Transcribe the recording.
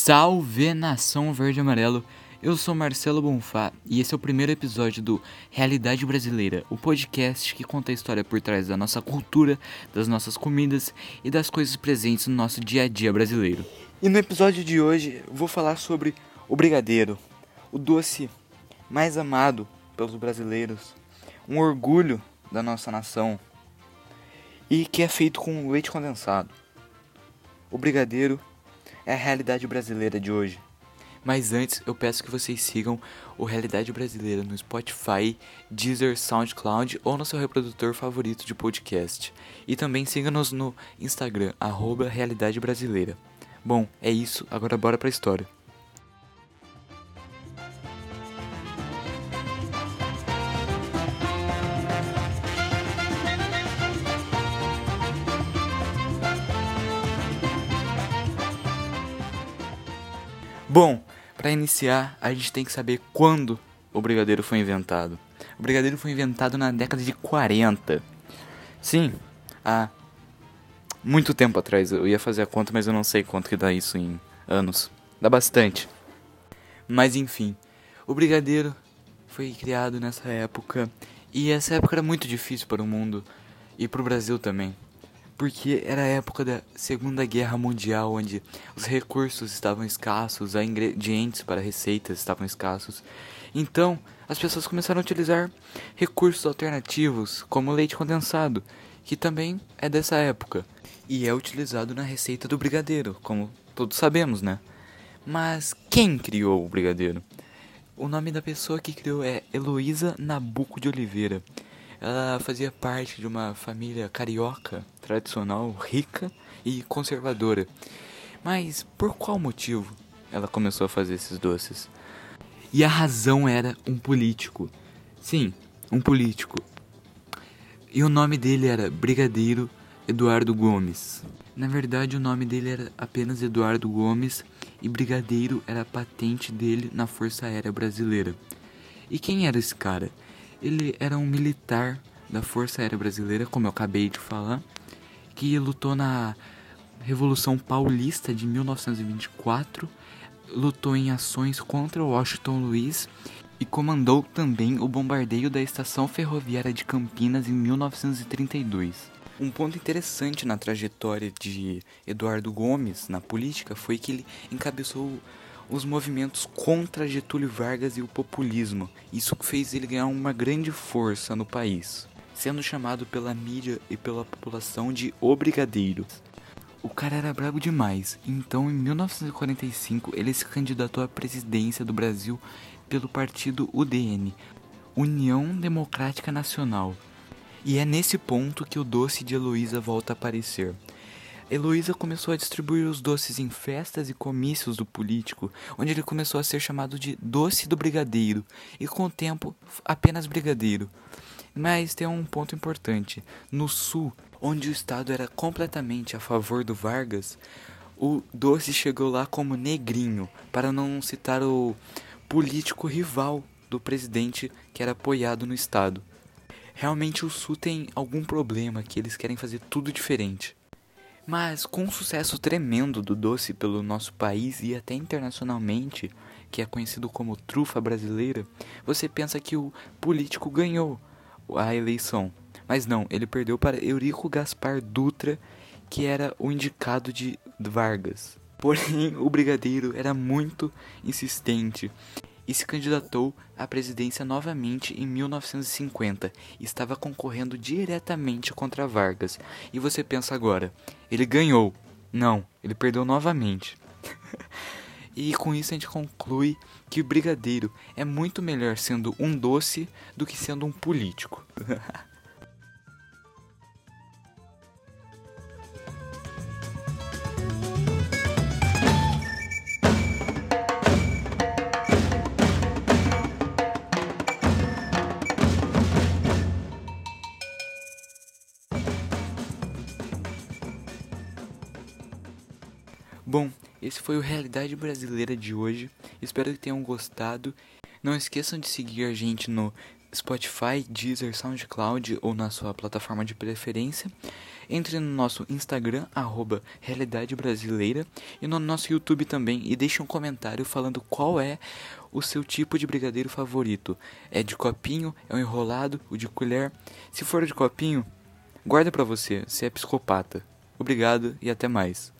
Salve nação verde e amarelo! Eu sou Marcelo Bonfá e esse é o primeiro episódio do Realidade Brasileira, o podcast que conta a história por trás da nossa cultura, das nossas comidas e das coisas presentes no nosso dia a dia brasileiro. E no episódio de hoje vou falar sobre o brigadeiro, o doce mais amado pelos brasileiros, um orgulho da nossa nação e que é feito com leite condensado. O brigadeiro é a realidade brasileira de hoje. Mas antes, eu peço que vocês sigam o Realidade Brasileira no Spotify, Deezer, SoundCloud ou no seu reprodutor favorito de podcast. E também siga-nos no Instagram, arroba Realidade Brasileira. Bom, é isso, agora bora pra história. Bom, para iniciar, a gente tem que saber quando o brigadeiro foi inventado. O brigadeiro foi inventado na década de 40. Sim, há muito tempo atrás. Eu ia fazer a conta, mas eu não sei quanto que dá isso em anos. Dá bastante. Mas enfim, o brigadeiro foi criado nessa época e essa época era muito difícil para o mundo e para o Brasil também porque era a época da Segunda Guerra Mundial, onde os recursos estavam escassos, os ingredientes para receitas estavam escassos. Então, as pessoas começaram a utilizar recursos alternativos, como leite condensado, que também é dessa época e é utilizado na receita do brigadeiro, como todos sabemos, né? Mas quem criou o brigadeiro? O nome da pessoa que criou é Heloísa Nabuco de Oliveira. Ela fazia parte de uma família carioca, tradicional, rica e conservadora. Mas por qual motivo ela começou a fazer esses doces? E a razão era um político. Sim, um político. E o nome dele era Brigadeiro Eduardo Gomes. Na verdade, o nome dele era apenas Eduardo Gomes e Brigadeiro era a patente dele na Força Aérea Brasileira. E quem era esse cara? Ele era um militar da Força Aérea Brasileira, como eu acabei de falar, que lutou na Revolução Paulista de 1924, lutou em ações contra Washington Luiz e comandou também o bombardeio da estação ferroviária de Campinas em 1932. Um ponto interessante na trajetória de Eduardo Gomes na política foi que ele encabeçou os movimentos contra Getúlio Vargas e o populismo. Isso fez ele ganhar uma grande força no país, sendo chamado pela mídia e pela população de O Brigadeiro. O cara era brabo demais, então em 1945 ele se candidatou à presidência do Brasil pelo partido UDN, União Democrática Nacional. E é nesse ponto que o doce de Heloísa volta a aparecer. Heloísa começou a distribuir os doces em festas e comícios do político, onde ele começou a ser chamado de doce do brigadeiro, e com o tempo apenas brigadeiro. Mas tem um ponto importante: no sul, onde o Estado era completamente a favor do Vargas, o doce chegou lá como negrinho, para não citar o político rival do presidente que era apoiado no Estado. Realmente o Sul tem algum problema que eles querem fazer tudo diferente. Mas com um sucesso tremendo do doce pelo nosso país e até internacionalmente, que é conhecido como trufa brasileira, você pensa que o político ganhou a eleição. Mas não, ele perdeu para Eurico Gaspar Dutra, que era o indicado de Vargas. Porém, o brigadeiro era muito insistente e se candidatou à presidência novamente em 1950 e estava concorrendo diretamente contra Vargas. E você pensa agora, ele ganhou? Não, ele perdeu novamente. E com isso a gente conclui que o brigadeiro é muito melhor sendo um doce do que sendo um político. Bom, esse foi o Realidade Brasileira de hoje. Espero que tenham gostado. Não esqueçam de seguir a gente no Spotify, Deezer, SoundCloud ou na sua plataforma de preferência. Entre no nosso Instagram, arroba Realidade Brasileira, e no nosso YouTube também, e deixe um comentário falando qual é o seu tipo de brigadeiro favorito. É de copinho, é um enrolado, o de colher? Se for de copinho, guarda pra você, você é psicopata. Obrigado e até mais.